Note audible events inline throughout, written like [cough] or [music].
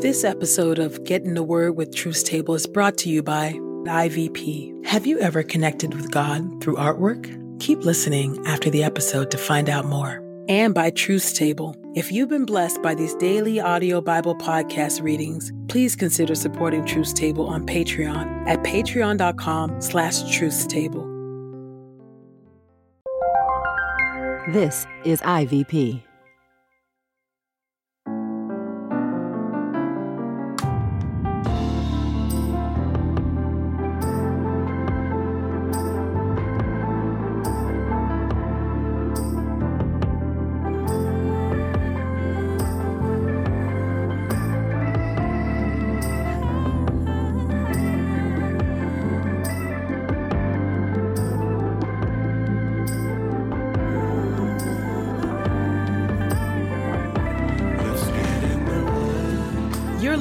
This episode of Get in the Word with Truth's Table is brought to you by IVP. Have you ever connected with God through artwork? Keep listening after the episode to find out more. And by Truth's Table. If you've been blessed by these daily audio Bible podcast readings, please consider supporting Truth's Table on Patreon at patreon.com slash truthstable. This is IVP.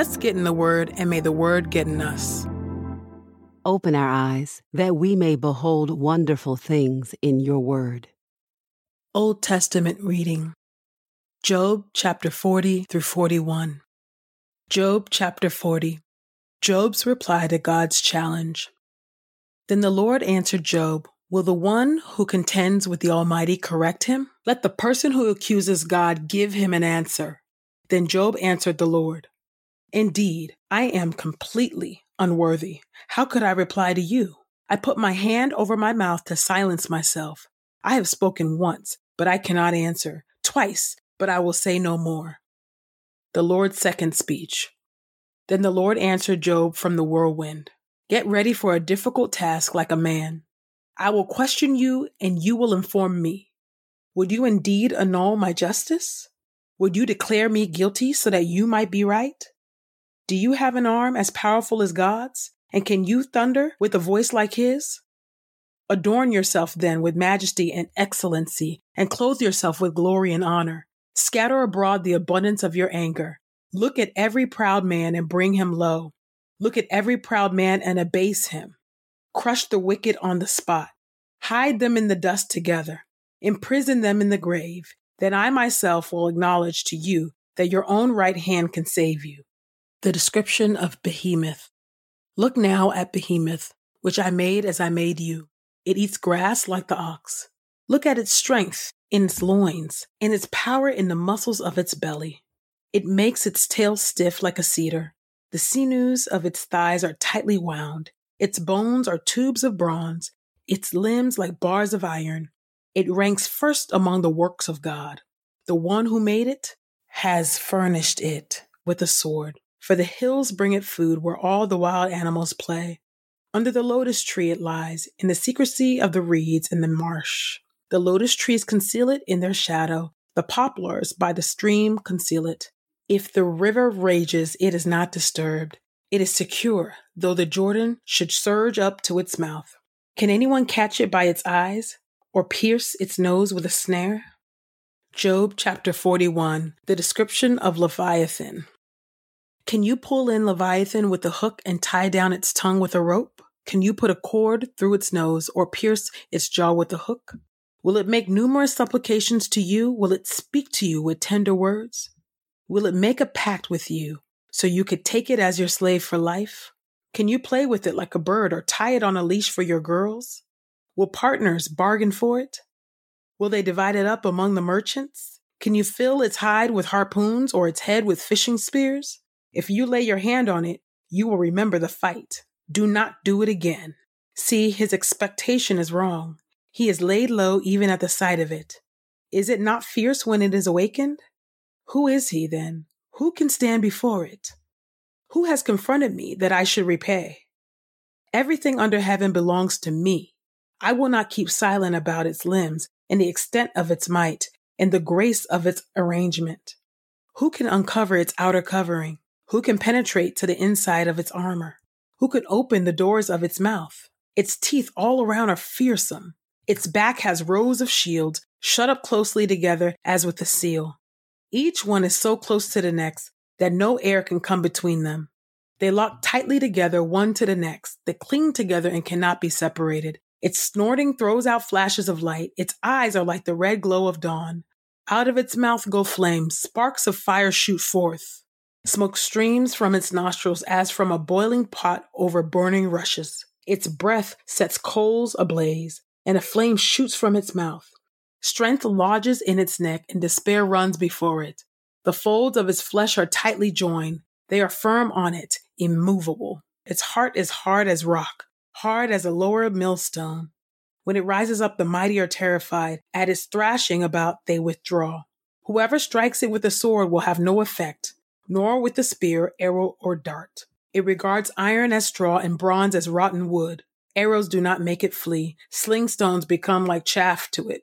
Let's get in the Word and may the Word get in us. Open our eyes that we may behold wonderful things in your word. Old Testament reading Job chapter 40 through 41. Job chapter 40. Job's reply to God's challenge. Then the Lord answered Job, Will the one who contends with the Almighty correct him? Let the person who accuses God give him an answer. Then Job answered the Lord, Indeed, I am completely unworthy. How could I reply to you? I put my hand over my mouth to silence myself. I have spoken once, but I cannot answer. Twice, but I will say no more. The Lord's second speech. Then the Lord answered Job from the whirlwind Get ready for a difficult task like a man. I will question you, and you will inform me. Would you indeed annul my justice? Would you declare me guilty so that you might be right? Do you have an arm as powerful as God's? And can you thunder with a voice like his? Adorn yourself then with majesty and excellency, and clothe yourself with glory and honor. Scatter abroad the abundance of your anger. Look at every proud man and bring him low. Look at every proud man and abase him. Crush the wicked on the spot. Hide them in the dust together. Imprison them in the grave. Then I myself will acknowledge to you that your own right hand can save you. The description of Behemoth. Look now at Behemoth, which I made as I made you. It eats grass like the ox. Look at its strength in its loins and its power in the muscles of its belly. It makes its tail stiff like a cedar. The sinews of its thighs are tightly wound. Its bones are tubes of bronze, its limbs like bars of iron. It ranks first among the works of God. The one who made it has furnished it with a sword. For the hills bring it food where all the wild animals play. Under the lotus tree it lies, in the secrecy of the reeds in the marsh. The lotus trees conceal it in their shadow. The poplars by the stream conceal it. If the river rages, it is not disturbed. It is secure, though the Jordan should surge up to its mouth. Can anyone catch it by its eyes, or pierce its nose with a snare? Job chapter 41, the description of Leviathan. Can you pull in Leviathan with a hook and tie down its tongue with a rope? Can you put a cord through its nose or pierce its jaw with a hook? Will it make numerous supplications to you? Will it speak to you with tender words? Will it make a pact with you so you could take it as your slave for life? Can you play with it like a bird or tie it on a leash for your girls? Will partners bargain for it? Will they divide it up among the merchants? Can you fill its hide with harpoons or its head with fishing spears? If you lay your hand on it, you will remember the fight. Do not do it again. See, his expectation is wrong. He is laid low even at the sight of it. Is it not fierce when it is awakened? Who is he then? Who can stand before it? Who has confronted me that I should repay? Everything under heaven belongs to me. I will not keep silent about its limbs. and the extent of its might, and the grace of its arrangement. Who can uncover its outer covering? Who can penetrate to the inside of its armor? Who can open the doors of its mouth? Its teeth all around are fearsome. Its back has rows of shields, shut up closely together as with a seal. Each one is so close to the next that no air can come between them. They lock tightly together one to the next. They cling together and cannot be separated. Its snorting throws out flashes of light. Its eyes are like the red glow of dawn. Out of its mouth go flames. Sparks of fire shoot forth. Smoke streams from its nostrils as from a boiling pot over burning rushes. Its breath sets coals ablaze, and a flame shoots from its mouth. Strength lodges in its neck, and despair runs before it. The folds of its flesh are tightly joined. They are firm on it, immovable. Its heart is hard as rock, hard as a lower millstone. When it rises up, the mighty are terrified. At its thrashing about, they withdraw. Whoever strikes it with a sword will have no effect, nor with the spear, arrow, or dart. It regards iron as straw and bronze as rotten wood. Arrows do not make it flee. Sling stones become like chaff to it.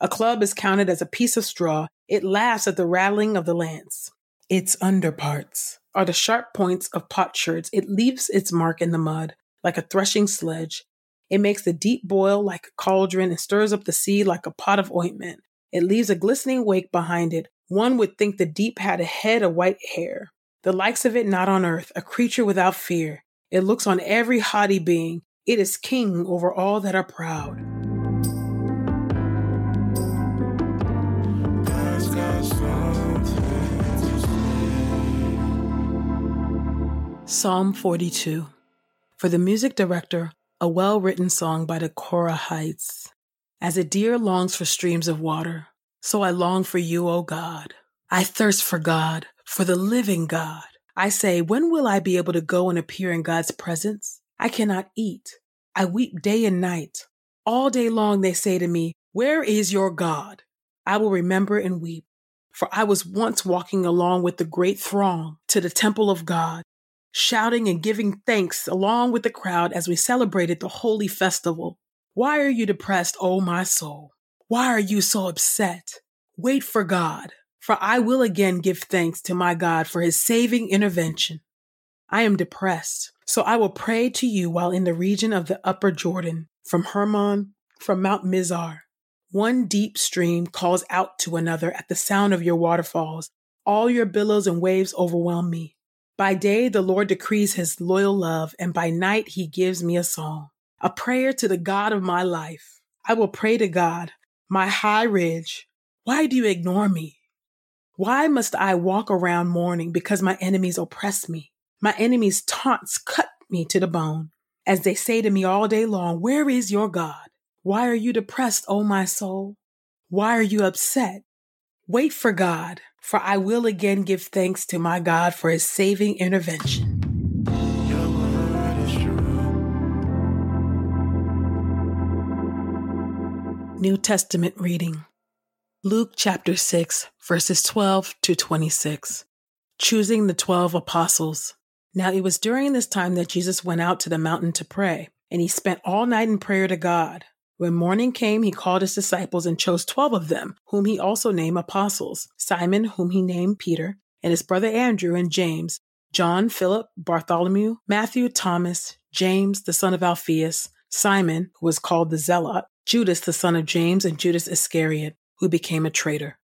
A club is counted as a piece of straw. It laughs at the rattling of the lance. Its underparts are the sharp points of potsherds. It leaves its mark in the mud like a threshing sledge. It makes the deep boil like a cauldron and stirs up the sea like a pot of ointment. It leaves a glistening wake behind it. One would think the deep had a head of white hair. The likes of it not on earth, a creature without fear. It looks on every haughty being. It is king over all that are proud. Psalm 42 For the music director, a well written song by the Korahites. As a deer longs for streams of water, so I long for you, O God. I thirst for God for the living God. I say, when will I be able to go and appear in God's presence? I cannot eat. I weep day and night. All day long they say to me, Where is your God? I will remember and weep. For I was once walking along with the great throng to the temple of God, shouting and giving thanks along with the crowd as we celebrated the holy festival. Why are you depressed, O my soul? Why are you so upset? Wait for God for I will again give thanks to my God for his saving intervention. I am depressed, so I will pray to you while in the region of the upper Jordan, from Hermon, from Mount Mizar. One deep stream calls out to another at the sound of your waterfalls. All your billows and waves overwhelm me. By day, the Lord decrees his loyal love, and by night, he gives me a song, a prayer to the God of my life. I will pray to God, my high ridge. Why do you ignore me? Why must I walk around mourning because my enemies oppress me? My enemies' taunts cut me to the bone as they say to me all day long, Where is your God? Why are you depressed, O my soul? Why are you upset? Wait for God, for I will again give thanks to my God for his saving intervention. New Testament reading. Luke chapter 6, verses 12 to 26. Choosing the 12 apostles. Now it was during this time that Jesus went out to the mountain to pray, and he spent all night in prayer to God. When morning came, he called his disciples and chose 12 of them, whom he also named apostles Simon, whom he named Peter, and his brother Andrew and James, John, Philip, Bartholomew, Matthew, Thomas, James, the son of Alphaeus, Simon, who was called the Zealot, Judas, the son of James, and Judas Iscariot who became a traitor.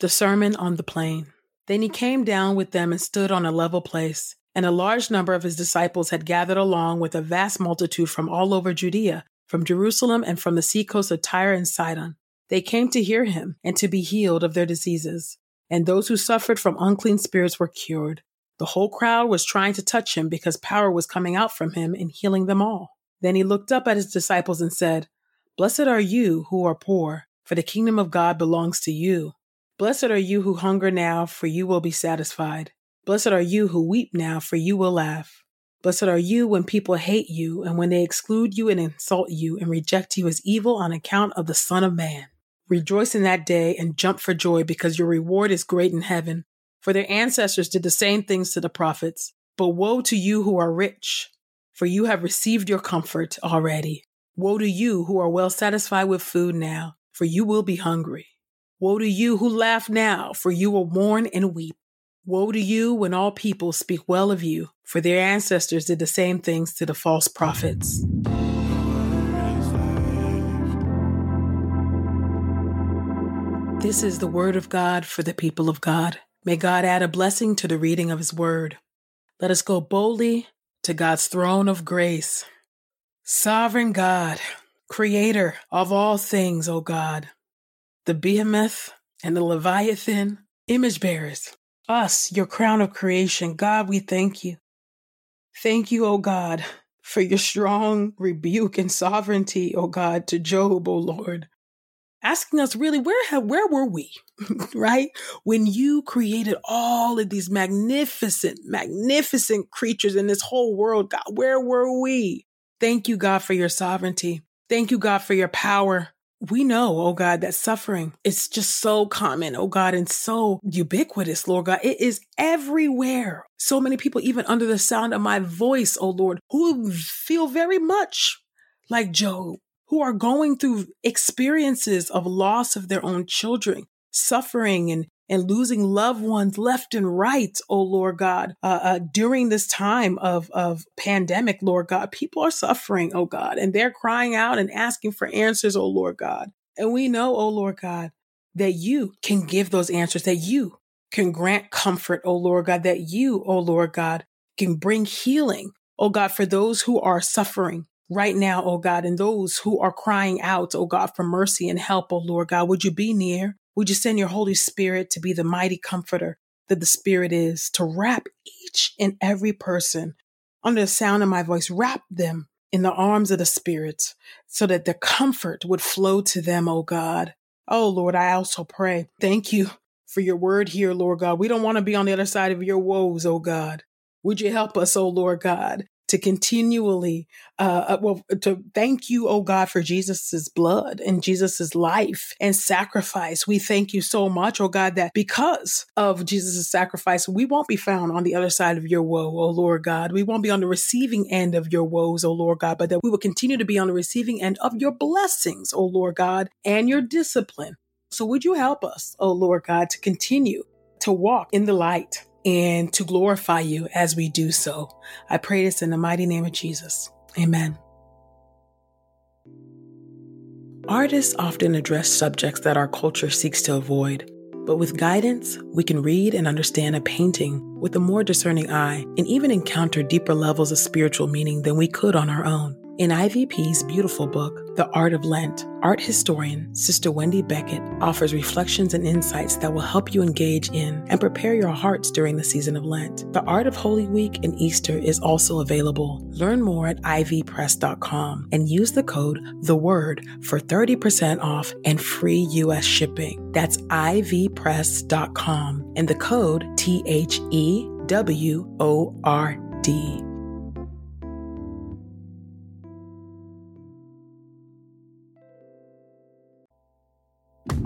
The Sermon on the Plain. Then he came down with them and stood on a level place, and a large number of his disciples had gathered along with a vast multitude from all over Judea, from Jerusalem, and from the seacoast of Tyre and Sidon. They came to hear him and to be healed of their diseases. And those who suffered from unclean spirits were cured. The whole crowd was trying to touch him because power was coming out from him and healing them all. Then he looked up at his disciples and said, Blessed are you who are poor for the kingdom of God belongs to you. Blessed are you who hunger now, for you will be satisfied. Blessed are you who weep now, for you will laugh. Blessed are you when people hate you, and when they exclude you and insult you and reject you as evil on account of the Son of Man. Rejoice in that day and jump for joy, because your reward is great in heaven. For their ancestors did the same things to the prophets. But woe to you who are rich, for you have received your comfort already. Woe to you who are well satisfied with food now for you will be hungry. Woe to you who laugh now, for you will mourn and weep. Woe to you when all people speak well of you, for their ancestors did the same things to the false prophets. This is the word of God for the people of God. May God add a blessing to the reading of his word. Let us go boldly to God's throne of grace. Sovereign God, creator of all things, O God, the behemoth and the leviathan, image bearers, us, your crown of creation. God, we thank you. Thank you, O God, for your strong rebuke and sovereignty, O God, to Job, O Lord asking us really where have, where were we [laughs] right when you created all of these magnificent magnificent creatures in this whole world god where were we thank you god for your sovereignty thank you god for your power we know, oh God, that suffering is just so common, oh God, and so ubiquitous, Lord God. It is everywhere. So many people, even under the sound of my voice, oh Lord, who feel very much like Job, who are going through experiences of loss of their own children, suffering and and losing loved ones left and right, oh Lord God, uh, uh, during this time of, of pandemic, Lord God, people are suffering, oh God, and they're crying out and asking for answers, oh Lord God. And we know, oh Lord God, that you can give those answers, that you can grant comfort, oh Lord God, that you, oh Lord God, can bring healing, oh God, for those who are suffering, right now, oh God, and those who are crying out, oh God, for mercy and help, oh Lord God, would you be near? Would you send your Holy Spirit to be the mighty comforter that the Spirit is, to wrap each and every person under the sound of my voice, wrap them in the arms of the Spirit so that the comfort would flow to them, oh God. Oh Lord, I also pray. Thank you for your word here, Lord God. We don't want to be on the other side of your woes, oh God. Would you help us, oh Lord God, to continually, uh, uh, well, to thank you, oh God, for Jesus's blood and Jesus's life and sacrifice. We thank you so much, oh God, that because of Jesus's sacrifice, we won't be found on the other side of your woe, oh Lord God. We won't be on the receiving end of your woes, oh Lord God, but that we will continue to be on the receiving end of your blessings, oh Lord God, and your discipline. So would you help us, oh Lord God, to continue to walk in the light and to glorify you as we do so. I pray this in the mighty name of Jesus. Amen. Artists often address subjects that our culture seeks to avoid, but with guidance, we can read and understand a painting with a more discerning eye and even encounter deeper levels of spiritual meaning than we could on our own. In IVP's beautiful book, The Art of Lent, art historian Sister Wendy Beckett offers reflections and insights that will help you engage in and prepare your hearts during the season of Lent. The Art of Holy Week and Easter is also available. Learn more at ivpress.com and use the code The Word for 30% off and free US shipping. That's ivpress.com and the code T H E W O R D.